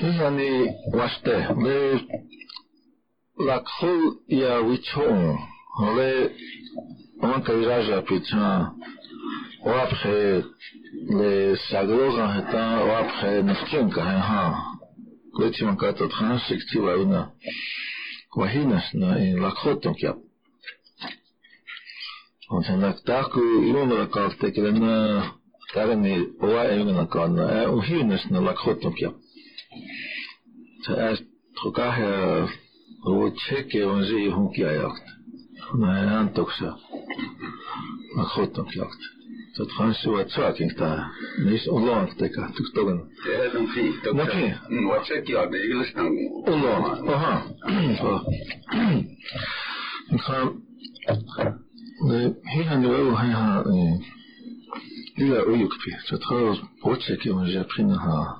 Hihani waste le lakho ya wichong le on kairaja picha ou après les sagloga heta ou après naftinka ha Kleti man kata transektiva una wahinas na in lakhoton kya on sen laktaku ilona kaltekelena Tarani oa eungana a e uhinas na lakhoton kya Så er trokaa her og tjekke on se hun kiajakt. Na han toksa. Ma khotom jakt. Så transu at saking ta. Nis olong teka tuktogen. Det er den fint. Nå fint. Nu er jeg det ikke sådan. Olong. Aha. Så. Kan ne hihan jo han har lilla ujukpi. Så tror på tjekke on je prina har wopila print.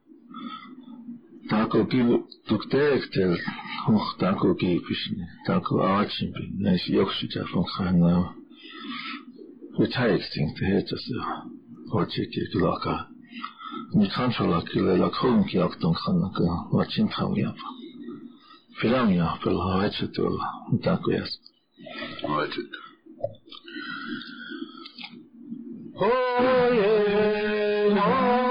tako ki tuktektel hoch tako ki pisne tako aatsin bin näis joksi ta von khana beteiligt det heter så hoche ki klaka ni kanchola ki le la khon ki akton khana ka wachin kham ya filam ya pel hache to tako yas Hoitit. Oye, Hoitit wala.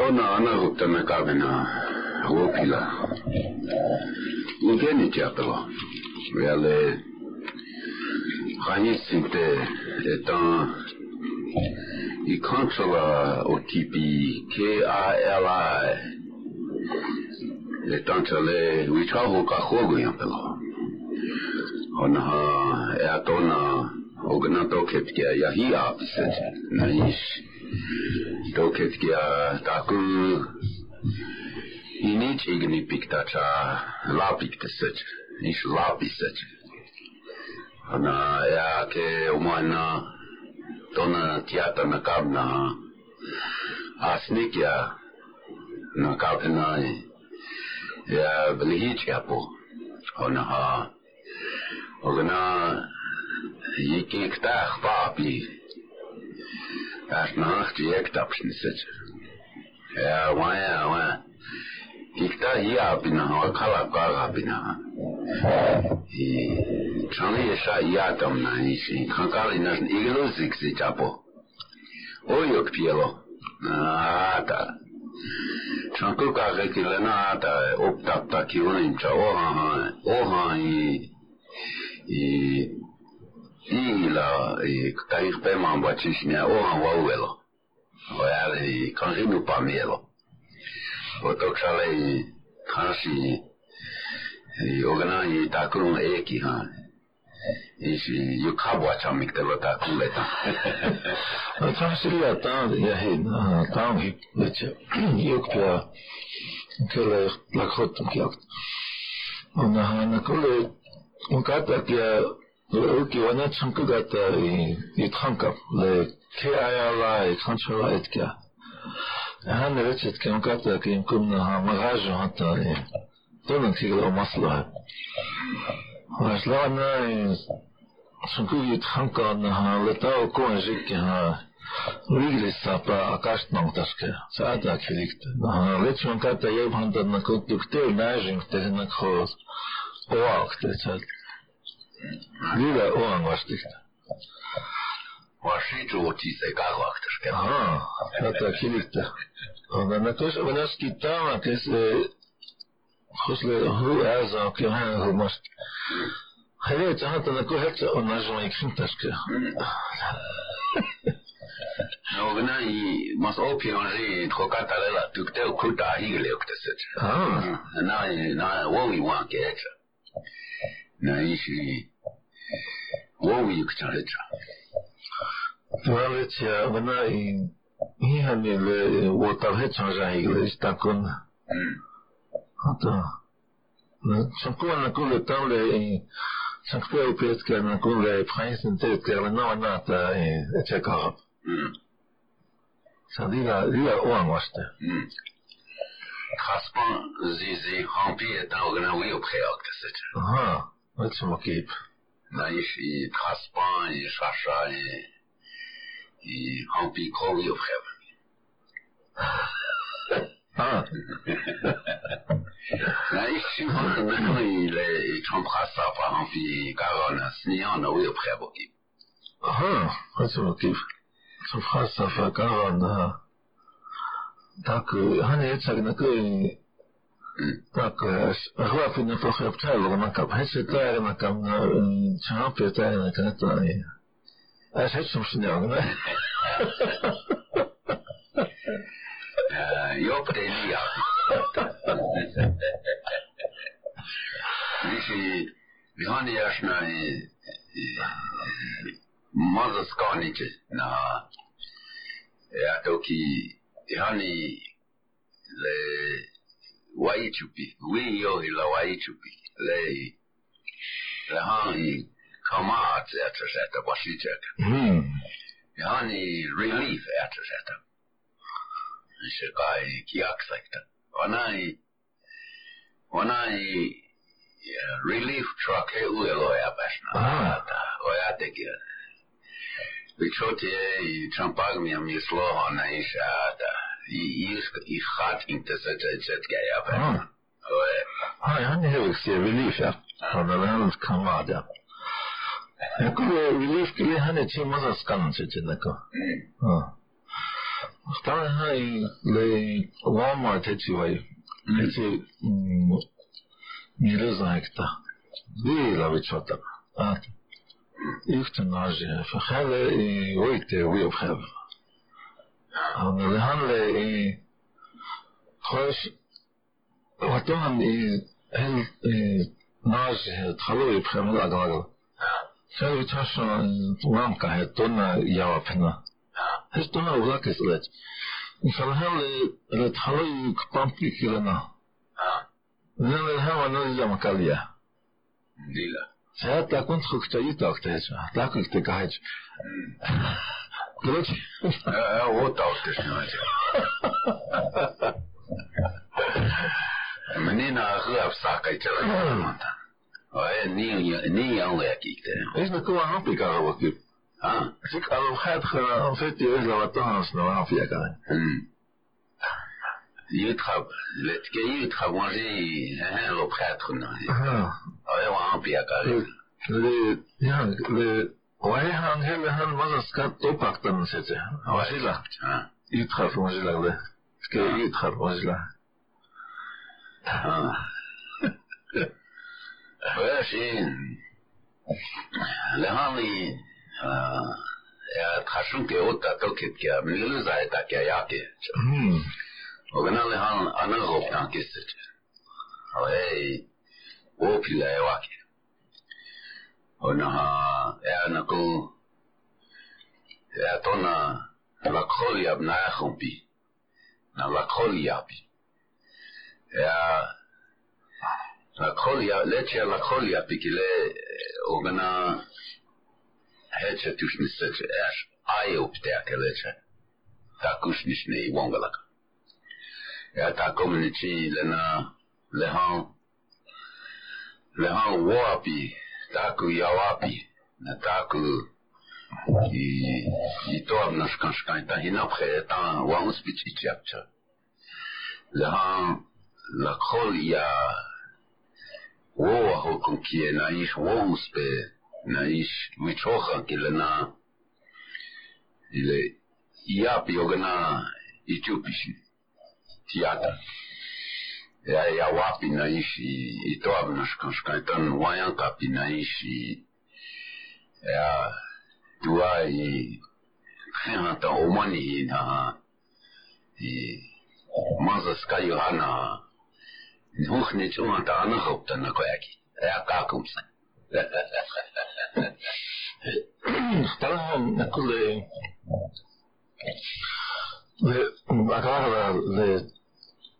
anahuttamme kavena huopila. Ugeni tiapelo. Vielä Ragnisinte étant i consola otipi K-A-L-I étant le wichaho ka hogo yampelo. Ona ha e atona ogna toket kia yahi apiset na ish toket kia taku inich igni piktacha lapikteset ish lapiset ana ya ke umana tona tiata na kabna asnikya na kabna ya belihich kapo ona ha ogna yikikta ktach papi as nacht Ja tapsniset ya wa ya wa kikta hiya pina wa kala kala pina Chani yesha yatam na isi kankali nas iglo ziksi chapo oyok pielo ata chanku ka rekile na ata optap ta kiunin cha oha oha i i ila i tair pe man bachisnia oha wauelo oya e i kanjinu pamielo otoksale i kansi i ogana i takurun eki ha. Isi yukabwa chamik te lo takuleta Transilia ta. Ja hin ta hip leche juk pia kele lakhot kiakt ona hana kole ukata kia uki wana chanku gata i i tranka le ke ayala i kanchola et kia Han är rätt kan kata kan kunna magaj hatta tonen masla. Masla na som kugit hanka na ha ko jik ha Rigli sapa akash nang taske saada kilikte. Na lechon kata yeb handa na kontukter najing te na khos. Oak te. Vida olmamıştı. Маши чултисе как вахтышке. А, это хиликте. Ага, на то, что у нас китама, кес хусле ху аза кехан хумаш. Хеле цахата на ко хет он нажма икшин ташке. Но гна и мас опи он же трока талела тукте кута хиле октесет. А, на на вови ван кеха. На иши objektivt. Veća vana i ihan ile vuotarhetsan sähille istakon. Mm. Ata. Sankuana kulle tavle i sankuana pietkä na kulle prinsen teetkärle navanata et sekarab. Mm. Så det er det er oanvaste. Mm. Kasper, Zizi, Hampi, et dagene vi opkrævet, kastet. Aha, det er som å kjøpe naïf et craspant et cherchant et, et rempli glory of heaven. Ah. naïf suivant, maintenant il est, il trompera ça par rempli carona, sniant naïf of heaven. Ah, c'est mon kiff. Ce phrase ça fait carona. Так, Ганя, я царь, на кой на кап на чампе тайр на кап тай. А хеч сум шняг, не? Yok det är nya. Vi vi har ni görs na i Mother Scarnage na ja toki vi har ni le Waichupi. Vi yo i la Waichupi. Le le han i kamat efter sätta basitjök. Hm. Vi har ni relief efter sätta. Shikai kiaksakta. Wanai wanai relief truck he uelo ya bashna. Ah. Oya teke. Bichote i champag mi am yislo hona isha da. I is i khat inte så det så ska jag på. Ah. Oya. Hai, han är väl ser relief ja. Han är väl vara där. Jag kunde relief kille han är till massa skan så till det kan. Ja. Stan han le Walmart het ju vai. Het ju mire zakta. Det la vi chota. Att Iften naje för hela i oite vi upp have. Han det handlar i خوش وطبعا هل ناجح تخلوي بخمل أقل سوي تشو وام كه تونا يا بنا هل تونا ولا كسلت فهل ل تخلوي كبامبي كلنا لأن الهوا نزل مكاليا Lilla. ساعات كنت خكت يتاك تهج تاكل تكهج Grande. É, é outra autoestimante. Menina, røv sakker ikke det. Og jeg ni andre jeg gik der. Ikke noe annet ikke har vært gitt. Fikk arvet fra 50 år av attensen og han fikk gang. يتخب لتكي يتخب وانجي هنا لو براتر نو. ايوا ان بيا قال. يعني Reyhan Hellehan Mazaskat Topak'tan sesi. Vasila. İtkhaf Vasila ve. Ke İtkhaf Vasila. Vasin. Lehanli. Ya tkhashun ke otta toket ke milu zayta ke ya ke. Ogana lehan anagoptan kesit. Hey. Opila evake ona kisset. Och e wake. Na ko ja tona la kholia na khumpi. Na la kholia bi. Ja la kholia leche la kholia pikile ogana heche tushnisset er ai op der leche. ta kushnisne i wongalaka. ja ta community le na le han na i i to na skan skan ta hina pre e ta wa un spichi chapcha La la khol ya wo ho kon kie na ish wo uspe na ish wichocha kilena ile iapi ogana itupishi tiata ya ya wapi naishi itoa nashkanshka tan wayan kapi naishi ya tua i khanta omani na i maza skai hana nuh ni chuma ta ana hopta na koyaki ya ka kumsa طبعا نقول agarra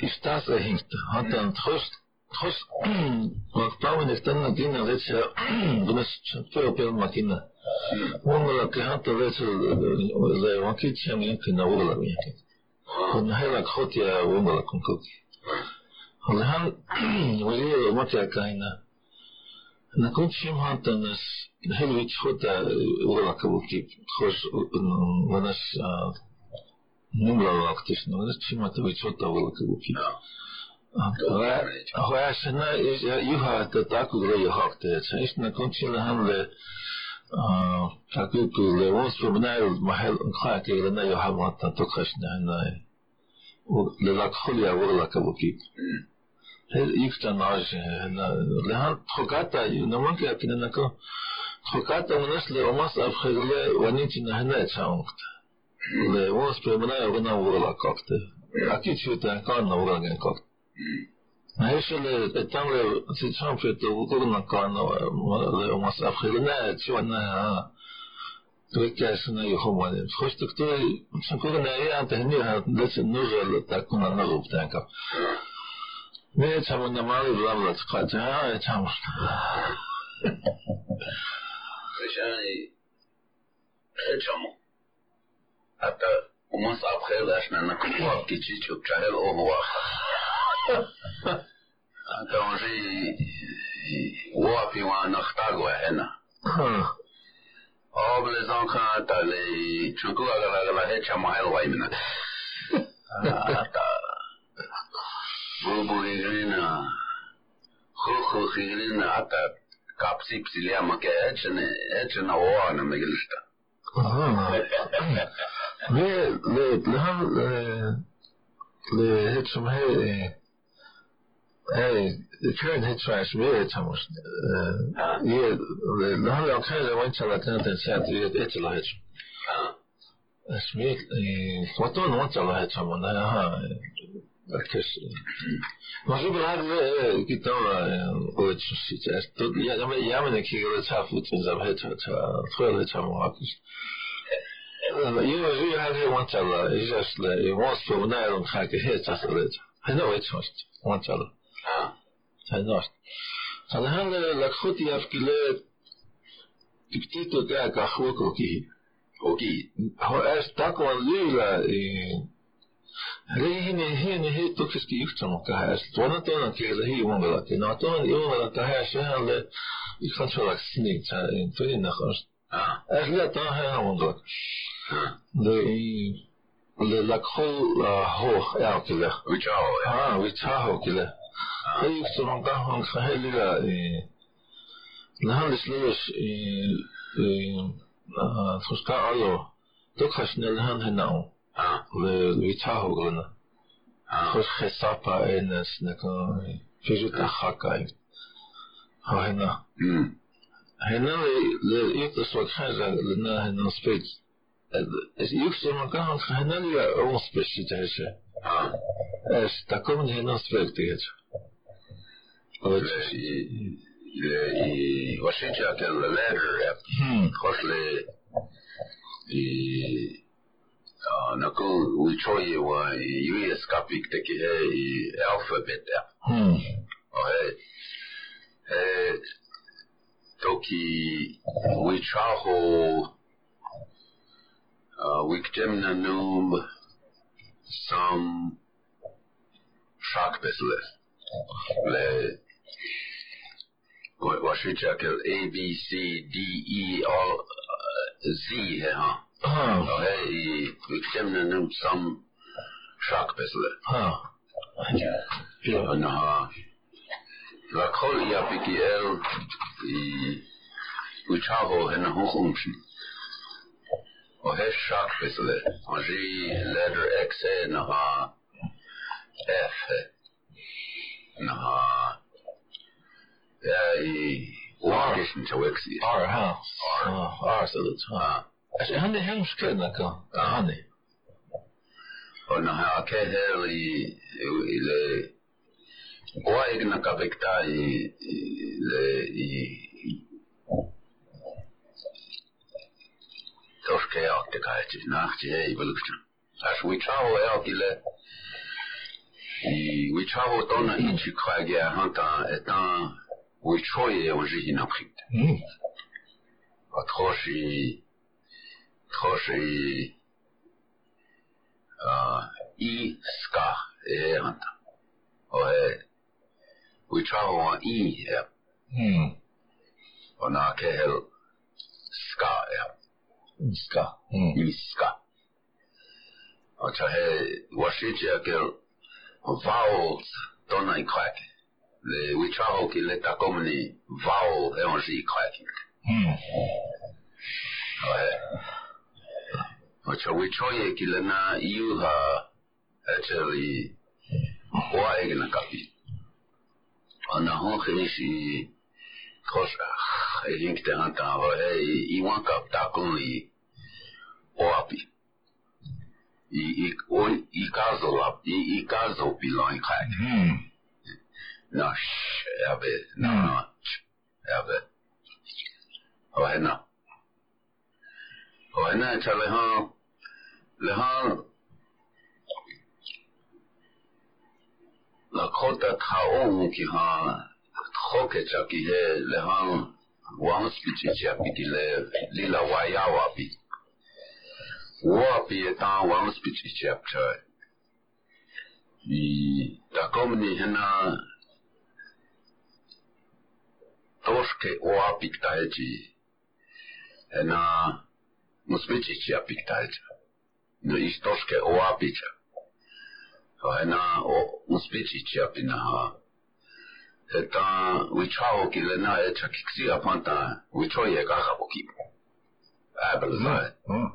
estás hinkt hat dann trost trost was bauen ist dann gehen dann jetzt ja du bist für per makina und la que hat das le wakit cham yin kina wala yin und hela khot ya wala kun und han wali ma ta kaina na kun chim hat es hel wich khot wala kabuki wanas numrala aktifno, znači imate već od velike lupina. Koja se na juha to tako gre juha hteća. Isto na končine hamle tako kule, on spominaju mahel kajke gre na juha mlata to kašne hanaje. Lelak hulja vrla kabukip. Ifta naže, lehan tokata, na manke akine nako, tokata unesle omas abhegre vaniti na hanaje čaungta le vos premna je ona urla kakte. Aki čuta kana urla gen kakte. Na jeszcze le tam le si tam pe to ko na kana le mas afkhir na chwa na to ke asna yo ho mane. Khosh to to san ko na ya anta ni ha le se no حتى ومص أبخير عشان نكون كيتشي تشوف شهر أو هو حتى ونجي وافي وانا نختار هنا أو بلزان كان تالي شنكو أغلا أغلا هيك ما هي الواي منك حتى بوبو هيغرينا خو خو هيغرينا حتى كابسي بسيليا ما كأتشنا أتشنا وانا مجلستا le le le han le le hit som he eh the current hit trash me het samos eh ye le han le kan ze went la kan den set ye het la hit es me eh foto no la hit samos na ha orquestra. Mas o Bernardo, que estão oveć su sice, ja, ja, ja me neki gledaj čaf utim za već, tvoj već vam ovakviš. You know, you have here one teller, it's just like, it wants to know how to hack it, it's just a little. I know it's just one teller. I know it. אז לכן לקחו אותי אף כאילו תקטית אותה כחוק או כי, או כי, אז תקו על לילה leihin, hieni heittuksesti yhtämättä häistä. Tuona tuona kielä hiivungelati. No tuon juungelata häistä hänelle ikon suolaks niitä. Tuin nakas. Äsillä tuon hän ungelak. Dei... Le lakhol ho yaukile. Wichaho. Ah, wichaho kile. Ei yhtämän kahvan kahelillä. Nahan lisleys... Tuska alo. Tukhasin elhän hennaun la e la han les le e e so ska alo to khasne le han he na Ah, le wi cha ho ke le ah, Khos khesapa enes ne ko fizu ta khaka ha hena mm, hena le le ik to so khaza le na kon uličoje wa Ilija Skapik teki he i alfabet ja. Hmm. O he, he toki uličaho uiktemna num sam šak besle. Le, Vad skickas A, B, C, D, E, A, Z här. Og her i eksemplet nævnt som sjakbæsle. Ja. Og når var kol jeg BGL i Utahå, han er Hongkongen. Og her sjakbæsle. Og så letter XA, når F. Når Ja, i Orkesen til Wexi. R, ha. R. R, så det tror jeg alltså han är hemskt kan kan han är och na här kan här i i och jag na kavekta i le i Torske ja, det kan jag inte nacht i belukten. As we travel out ile i we travel donna ichi kwage hanta etan we troye on ji in Afrique. mm A troshi troshi uh i ska e hanta. O e we travel on i ja. mm O na ke hel ska ja. ska mm iska. Og så havde Washington gæld og vowels donna i kræk. Le we travel ki le ta komni vowel e on i kræk. mm Og og så we troye ki le na iu ha actually wa ikke na kapi. Og na hon khenisi kos e hinkte hanta og i wan kap ta komni oapi. I i o i caso la i i caso pilon krak. mm Na sh ave na na ave. O hena. O hena chale ha le ha la kota ki ha khoke cha ki he le ha wan spichi cha ki le lila waya wapi. wapi etan wan speech chapter i ta komni hena toske wapi ktaji hena mu speech chapter ktaji no is toske wapi cha hena o mu speech chapter na ha eta we chao ki le na e chakiksi apanta we chao ye ga ga boki abel sai mm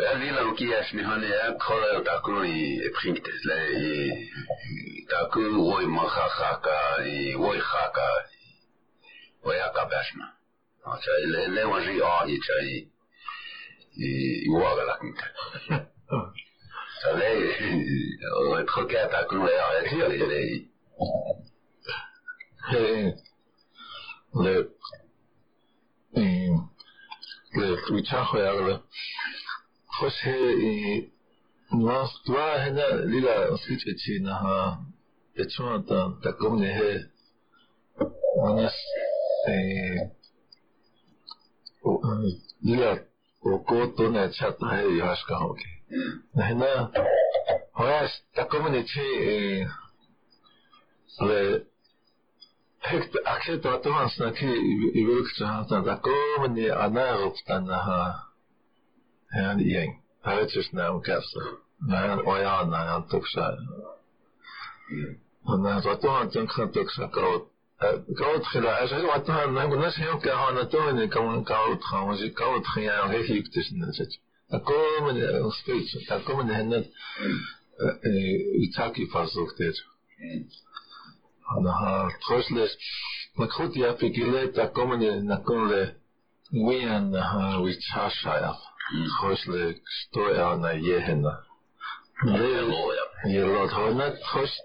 Ja, lilla on kies, niin hän ei kolle ta kun i prinktes le i ta kun voi maha haka i voi haka voi haka basma. No se le le ri a i chai i i uaga la kinta. Så le o et hoka ta kun le a e le le Hey, le, mm, le, vi tager her, le, hos her i, Nas dwa hena lila switch chi na ha etwa ta ta komne he manas eh o lila o ho ke na hena hoyas ta komne chi eh le hekt akse to to hans na ki i wil ik ta ta komne ana op ta na ha han yang Hij is nou kassen. Maar oh ja, nou ja, toch zijn. En dan wat dan dan kan toch zo koud. Koud gela. Hij zegt wat dan nou net heel koud na toe en kan koud gaan. Maar ze koud gaan ja heel heel tussen kao utskillelse, altså helt at han kunne næsten ikke have en tone, kan man kao utskillelse, man siger kao utskillelse, jeg har ikke det sådan set. Der kommer en spil, der kommer en hende, øh, øh, i taki forsøgt det. Han har trøslet, man kunne jeg fik i let, der kommer en nakunle, Wian har vi tjasha, ja. Trøslet, stå er, når jeg hende. Jeg lov, ja. Jeg lov, han er trøst,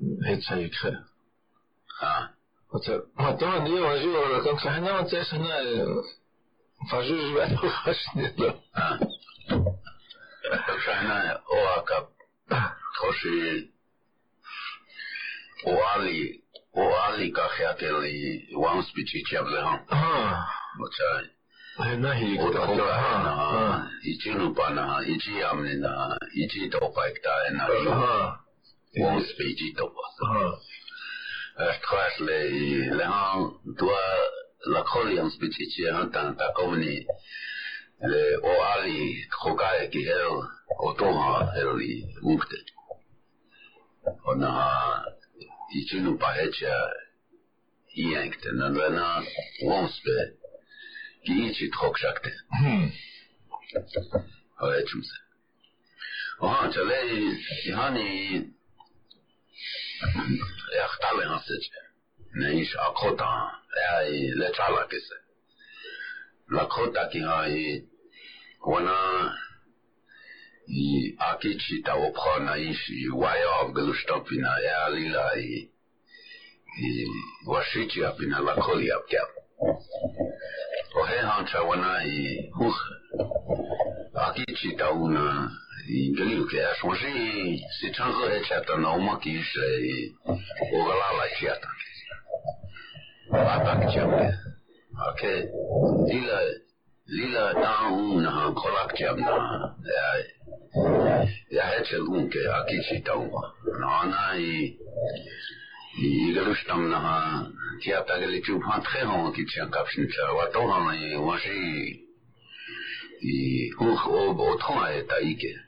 Ah. Het zei ik ge. Ah. Wat er, maar dan die was jo, dan kan ik zeggen, oaka oali oali ka kheakeli one speech chable. Ah, Mocha hij na hi Ah. ichi no ichi amne na ichi to na vores vegetablers. Stress le lang dua la kolian spitichi han tan ta komni le o ali khokai ki hel otoma heli mukte. Ona ichinu pahecha iengte nanvena wonspe ki ichi trokshakte. Hoechumse. Oha, chalei, hani يعني يختار لنا سج نعيش أقوتا يعني لا تعلق كسر لقوتا كي هاي وانا i akichi ta opra na ishi waya of gelustopina ya lila i i washichi apina la koli apkap o he hancha wana i huch akichi a changé si chango e chata na uma ki e i o gala la chiata Atak chambe. Okay. Lila lila ta um na ha kolak chamna. Ya ja hetsel unke akichi ta uma. Na e, e, e um na i i galustam na ha chiata geli chu phan tre hon ki chen kapshin cha wa to ha i wa shi i hoch ob o thona e um, ta ike.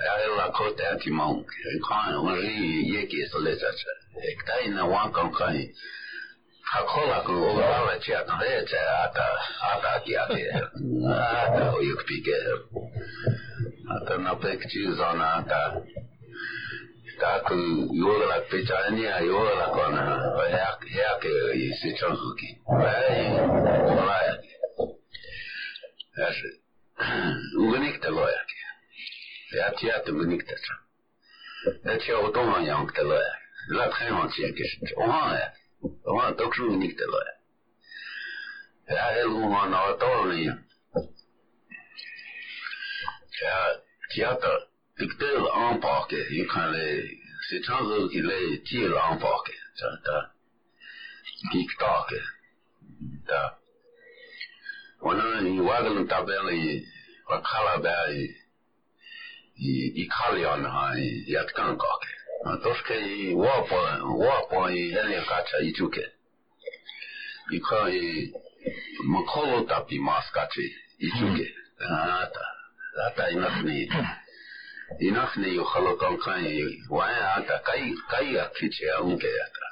eli an ela ko te ati monk. Kai o yeki ye ke so le cha cha. Ektai na wan kan kai. Hakola ku o ala cha na ata ata ki ate. Ata o pike. Ata na pek chi zona ata. Ta yola la ni a yola kona. O ya ya ke ki. Ai ola ya. As ugenik. Ja te ugenik te. Ja man yang te lo. La très entière que je. On a on te loe. ya. Ja el un na a to ni. Ja tia te dicter en parquet. Il kan le c'est un qui le tire en parquet. Ça ta. Qui take. Ta. Wana i wagal tabeli wa kala bai i i kali on ha i at kan kake. Toske i wapo wapo i hele kacha i tuke. I ka i makolo tapi maskachi i tuke. Ata. Ata inafni. Inafni yu khalo kan i waya ata kai kai a kiche a unke ata.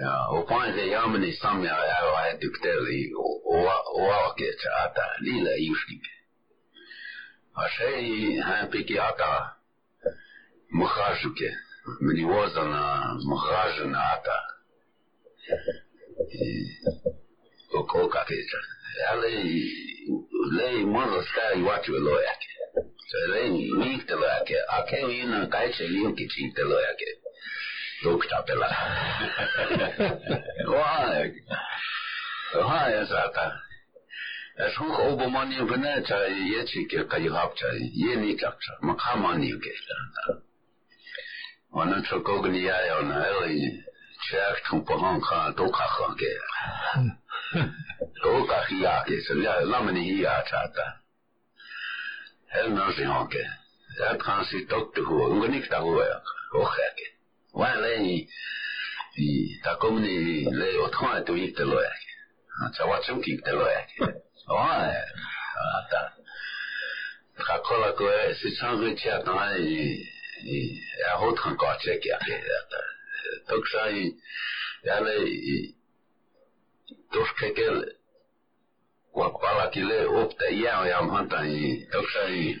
Ja, o point de jamani samja ja wa o o o ke ata lila yushkike. Ашей пики ата махажуке. Мені возана махажена ата. Око какеца. Але лей моза ста и вачу лояке. Се лей мик те лояке. А ке ина кайче лио ки чин те лояке. Докта пела. Ваа. Ваа я شوخ او بمانیو که نه چای یه چی که قیهاب چای یه نیک اکشا مقامانیو که وانا چکوگ نیا یا نه ایلی چیک چون پهان خان دو که خان که دو که خیا که سلیا لامنی هیا چاتا هل نازی هان که یاد خانسی توک تو هو اونگو نیک تا هو یا او خیا که وان لی تا کمنی لی اتخان تو ایک تلو یا که چا واچم کیک تلو یا که i ta kom ni le o thwa tu i te lo ya ke cha wa chum ki te lo ya ke o ya ta ka kola ko e si chang ge cha ta i ya ho thang ka che ke ya ke ta tok sa i ya le i dos ke ke wa pala ki le op te ya ya manta i tok sa i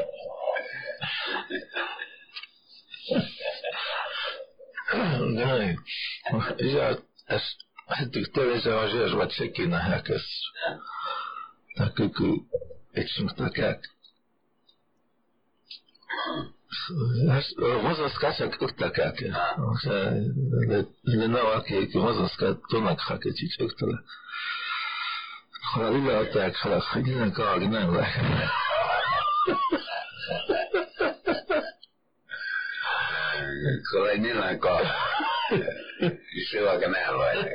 meni ke le kun ya ke ta ta chop ha pa ok ta ki o ke Hoia yo wana i o tunga te i te oia. Tunga te na e cha ta on petu tona ta oi se oli milloin silloin kun mä luin.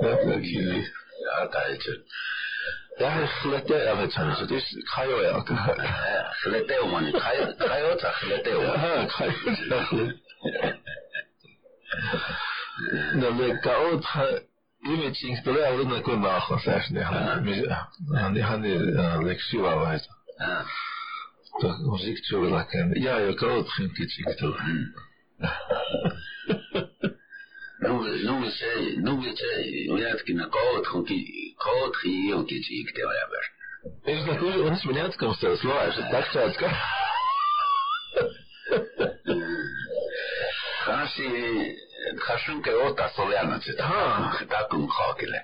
Kyllä. Ja, täytyy. Jeg Ja slet ikke avatar, så det kan jeg jo ikke. Slet det jo, man. Kan jeg jo tage slet det jo. Ja, kan jeg jo tage Når det går ud fra image inspireret af den, der kunne være, så er han. Han er. ка агна ла Kolonila ka. Sua kanava. Definitely. Ja, taitse. Ja, slette av et sånt, så det kajo ja. Sleteo mani. Kajo ta sleteo. Ja, kajo ta. Da le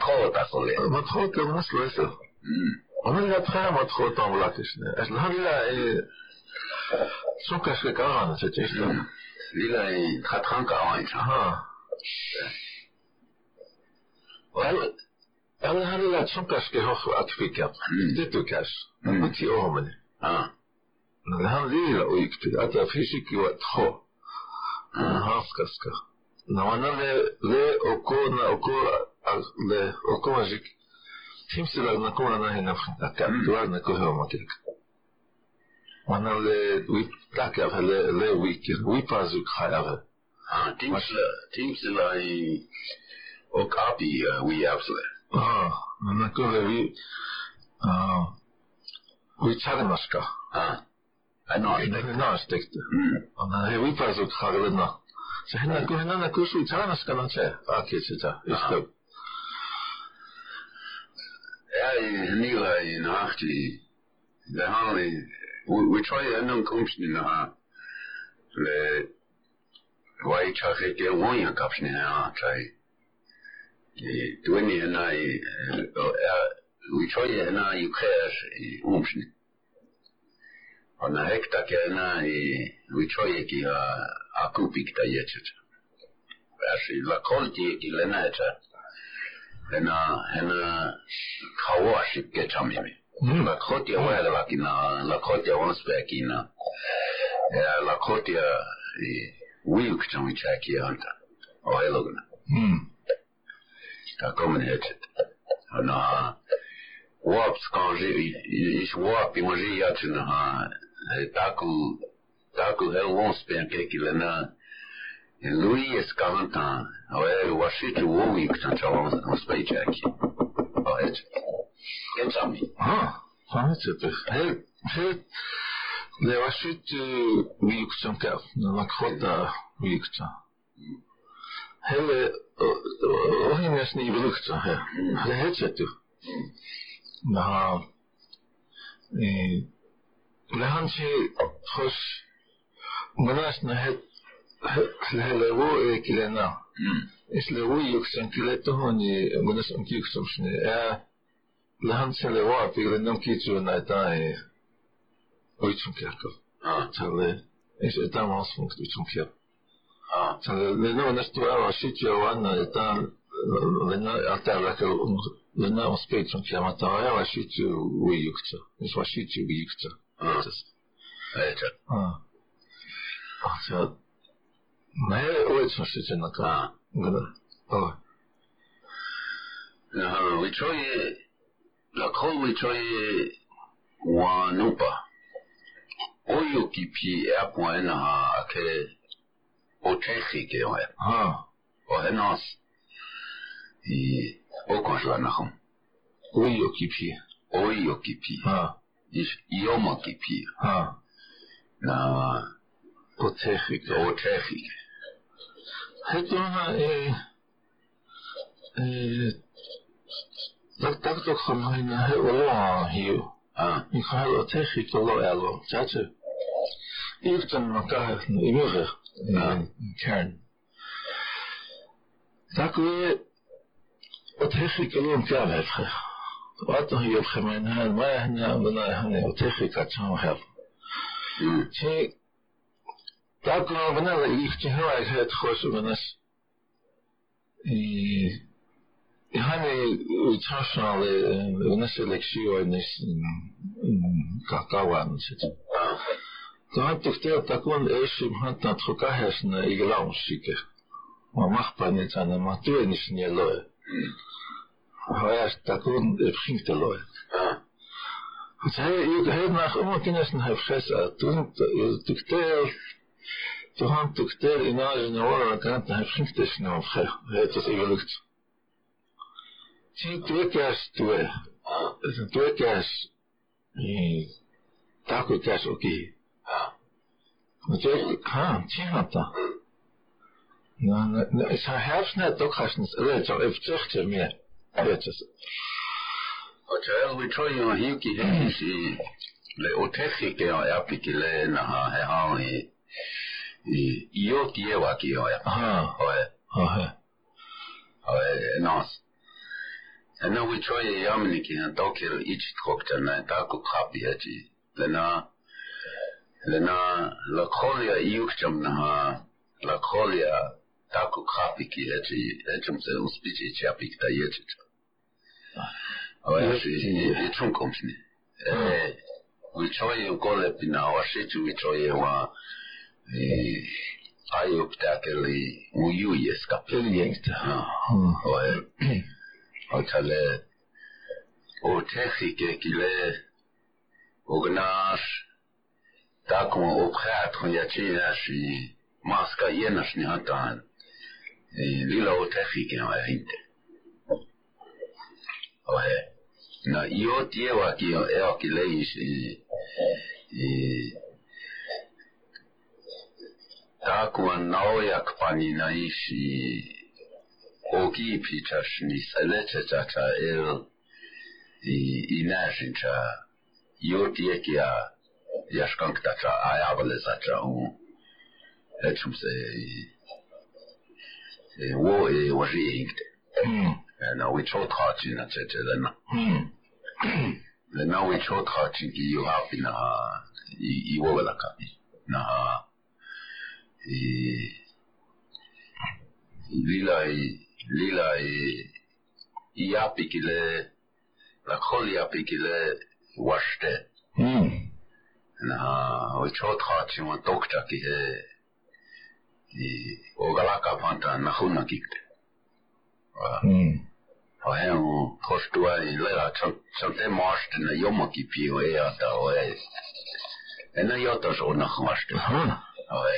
kao ta imaging to le avuna ko na kho sash ne han han han אומרים לי, התחילה מתחו אותם לתשנה. אז להמילה, סוכה שקרה, נשאתי יש לה. לילה היא התחתכן קרעיים שם. אבל המילה צונקשקי הוכו עטפיקה, דטוקש, מתי אומני. Han vill och gick att jag fick ju att ha. Han ska ska. När man är le och kona och kora le och kona gick في مثل المكورة ناهي نفخنا كابتوارنا كلها مكيك وانا اللي ويبتاك افها اللي ويكير ويبازوك خاي افها ها تيمسلا اي اوك ابي وي افسلا اه انا كلها وي اه وي تشارمشكا اه انا انا اشتكت انا هي ويبازوك خاي افها Så han er gået hen og kurset i Tarnaskana til Akitita i Støv er i majik. i na kona na hina Vi Tuar na kohe omakik. Wana le wip taka le le wiki. Wipazuk hayave. Ah, timsla timsla i och api we absolut. Ah, na kohe vi tror, jeg chagnaska. Ah. Ano, Na stekte. Ana he wipazuk hagelna. Så henne kohe na kusu chagnaska na che. Akitsita. der Ja, Nila i nachti. Det handlar we we try en non komsten na le wai chache ke wonya kapsne ha try. I dueni na i we try na i kres i umsne. Ona hekta ke na i we try ki a akupik ta yechet. Asi la kolti ki lenata. Hena hena kawashi ke chamimi. La kotia wale wakina, la kotia wansbekina. Ja, la kotia i wiuk chami chaki anta. O helogna. Hmm. Ta komen het. Na wap skanje is wap i maji yatuna ha. Taku taku kekile na. Louis es kavantan. O e washitu wo wiuk chancha wansbekaki. O het. Kenchami. Ah, det. Helt, helt, det var shit mjukt som kaff. Det var kvarta mjukt. hele ohimnes nii vilukta he hele hetsetu na eh lehan si hos manas na het hele wo e kilena Hello eklenen. Eslevu yuksan kiletohoni gunasan kiksumshni. Er lahan selewa pigrenum kitsu naitai. Oitsum kerkov. Ah, tale. Es etam asmung oitsum kerk. Ah, tale. Leno nestu ara shitya wana etam leno atala kel leno ospetsum kiamata ara shitya uyuksa. Es washitya uyuksa. Ah. Ah. Ah. Mary Olsen sitter на ка. Личое, лакхол личое уанупа. Ойо кипи апуэна ха ке отехи ке ой. Ха. Охенос. И оконжва нахом. Ойо кипи. Ойо кипи. Ха. Йомо кипи. Ха. На отехи ке. Отехи ке. Haitoma, eh, eh, takto kam haina he oloa hiu. A, i ka halo tehi tolo e alo, tatu. Iftan no ka no imuhe, Karen. Taku e, o tehi kalon kia vefhe. Wato hiu khe maina hal maia hana, wana hana o tehi ka tamo hef. Che, zo heb mm Zie, tak we bana ik je heel erg het goos benas i hani international benas eleksio nis kakawan sit ah Dan toch deel dat kon eerst im hand na troka hersene i gelaun sike. Ma mach pa net an ma tu nis nie loe. Ha erst dat kon bringt de loe. ah Het hij je het nach immer kennisn heb gesa. Toen tuk deel Toen han tuk deel in age na ora kan heb bringt es nou ge. Het is evolukt. Zie twee keer twee. ah Het is twee keer. Eh Tako keer oké. ah Natuurlijk, ha, tjata. Na, na, na, is haar hersenen ook gastens, weet je, even terug te meer. Weet je, o tjel we try yo hiuki he si le o tegi ke o api ki le na ha he ha i i io ki e wa ki o ya aha, and now we try e yamini ki han tokiro ichi tkokta na taku kapi he chi le na na la kolia iukcham na ha la kolia taku kapi ki he chi he chum se un spichi chi api ki ta ye chi o si i chung we try e gole pina o shi tu we try e wa e ai optakeli u yu yes kapi veel jengste. Ah. Hmm. o e o tale o techi ke kile o gnas ta kuma o prat kon na shi maska yena shi hatan e lila o techi ke o hinte o e na io tie wa ki o e o ki le shi e ta kuma nao ya kpani na ishi ogi pitas ni tata el i inashin cha yoti ekia yashkank tata ayabale tata un echum se e wo e waji inkte Hmm. na we chot khachi na tete lena Hmm. lena we chot khachi ki yo hapi na i i wo wala ka na i lila i lila i i api ki le la kholi api ki le washte Hmm. na we chot khachi wa dokta ki he i ogala ka panta na khuna kikte Hmm. o he o kostua i lera chante marste na yoma ki pi o e ata o e e na yota so na Aha. o e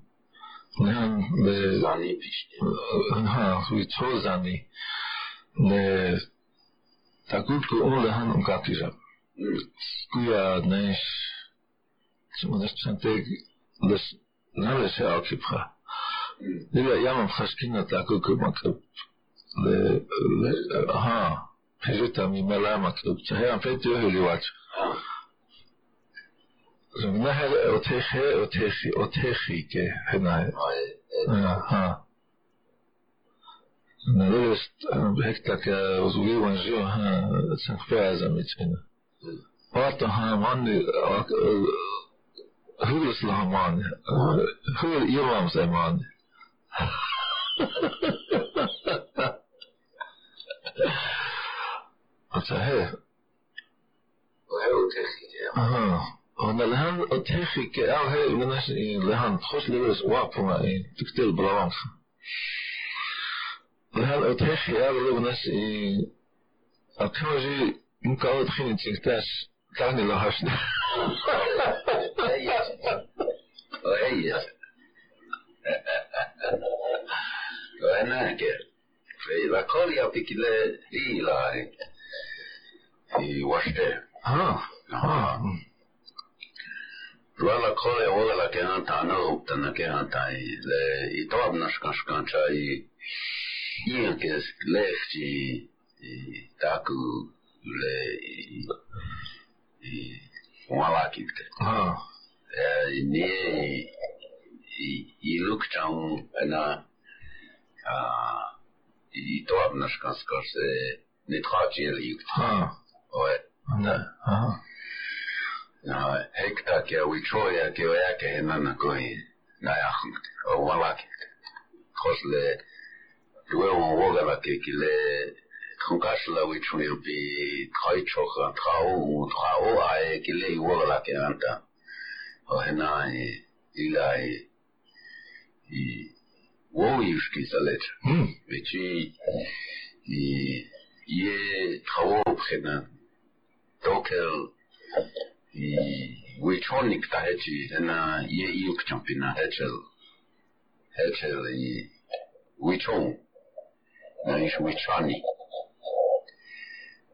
Chi hani. Le Rusland bete jo hela bete chigla. ah O na bete jo hela na kun ah wo kujem kaukta is kujap Kujap. taku ku lila nehan le Zani pishti. ha we chozani le taku ku on le han ukakija Mm. kuya nesh simonas chante les nale se akipra Mm. lila yamam khashkina taku ku maktub le ha Pejuta mi mala maktub chahe am fetu liwach Ah. نهر اوتيخي اوتيخي اوتيخي كي هنا Ah, ها نلست بهيك لك وزوي ونجيو ها سنخفي زميت هنا وقت ها ماني هو الاسلام ماني هو الامام زي ماني صحيح وهو تخي. اه هنا لهان اوتيخي كي او هي لناش لهان تخش لبس واقفة تكتل بلوانخ لهان اوتيخي او لناش الكوجي ممكن اول تخيني تنكتاش تعني لهاش وهي وأنا كده فإذا قال يعطيك لا لي لا في وشته ها Vala Kola je voljela kaj nam ta naupta, na kaj nam ta i dobna škanča i inke lehči i taku le i i malakite. E, nije i, i lukčan e na a, i dobna škanska se ne trači ili e jukta. Ove, da. Aha na hekta ke wi troya ke o yake henana koi na ya khut o wala ke khosle duwe o woga la ke kile khunkas la wi troya bi khai choka trao trao ai kile i woga la ke anta o hena i ila i i wo yushki salet هم vechi i ye trao khena tokel i wichonik ta hechi na ye iuk champina hechel hechel i wichon na ish wichani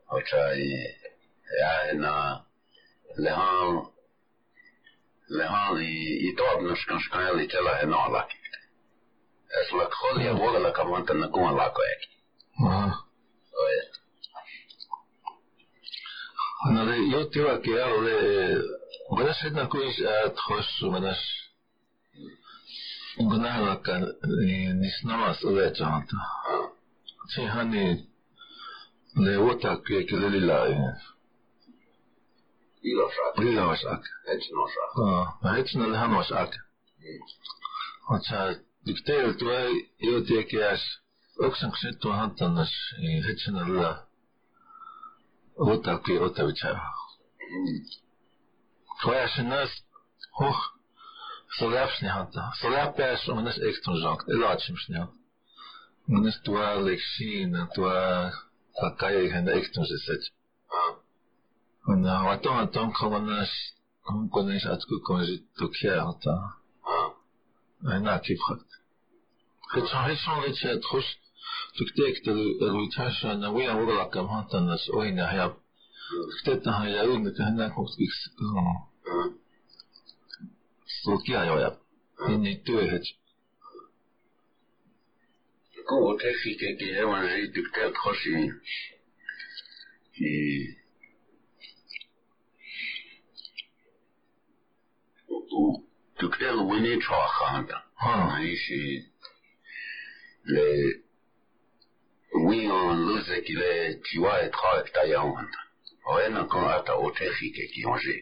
ocha i ya na lehan lehan i i tob na shkan shkan i tela he na なので、よってわけやので、私の国は投手、私、гнах лака не снова сулечанта. Чехани не вот так как лилила. Илошак. Илошак. Эчношак. А, эчна лханошак. Оца диктейл туай йотекеш. Оксан ксет туахантанаш хечна лила. Odakle Otavića. Koja se nas, oh, solapšnja hata. Solapjaš o nas ekstronžak, elačimšnja. O nas tvoja lekšina, tvoja kakaj je hana ekstronžeseć. Ona, o tom, o tom, kao nas, kako nas atko konži tokja hata. Ena kiphat. Hetsam, hetsam, hetsam, hetsam, تكتيك الويتحشى أن وين وضع كم هانتا الناس وين يحيى كتبتها يا يوم كهناك وكتبك سوكيا يا يا إني توهج كو تشي كي وانا هي دكتور خشي دكتور ويني تشوخ هذا ها هي شي we onluze kile kiwa etra ekta yaonda oena kon ata otefike kionje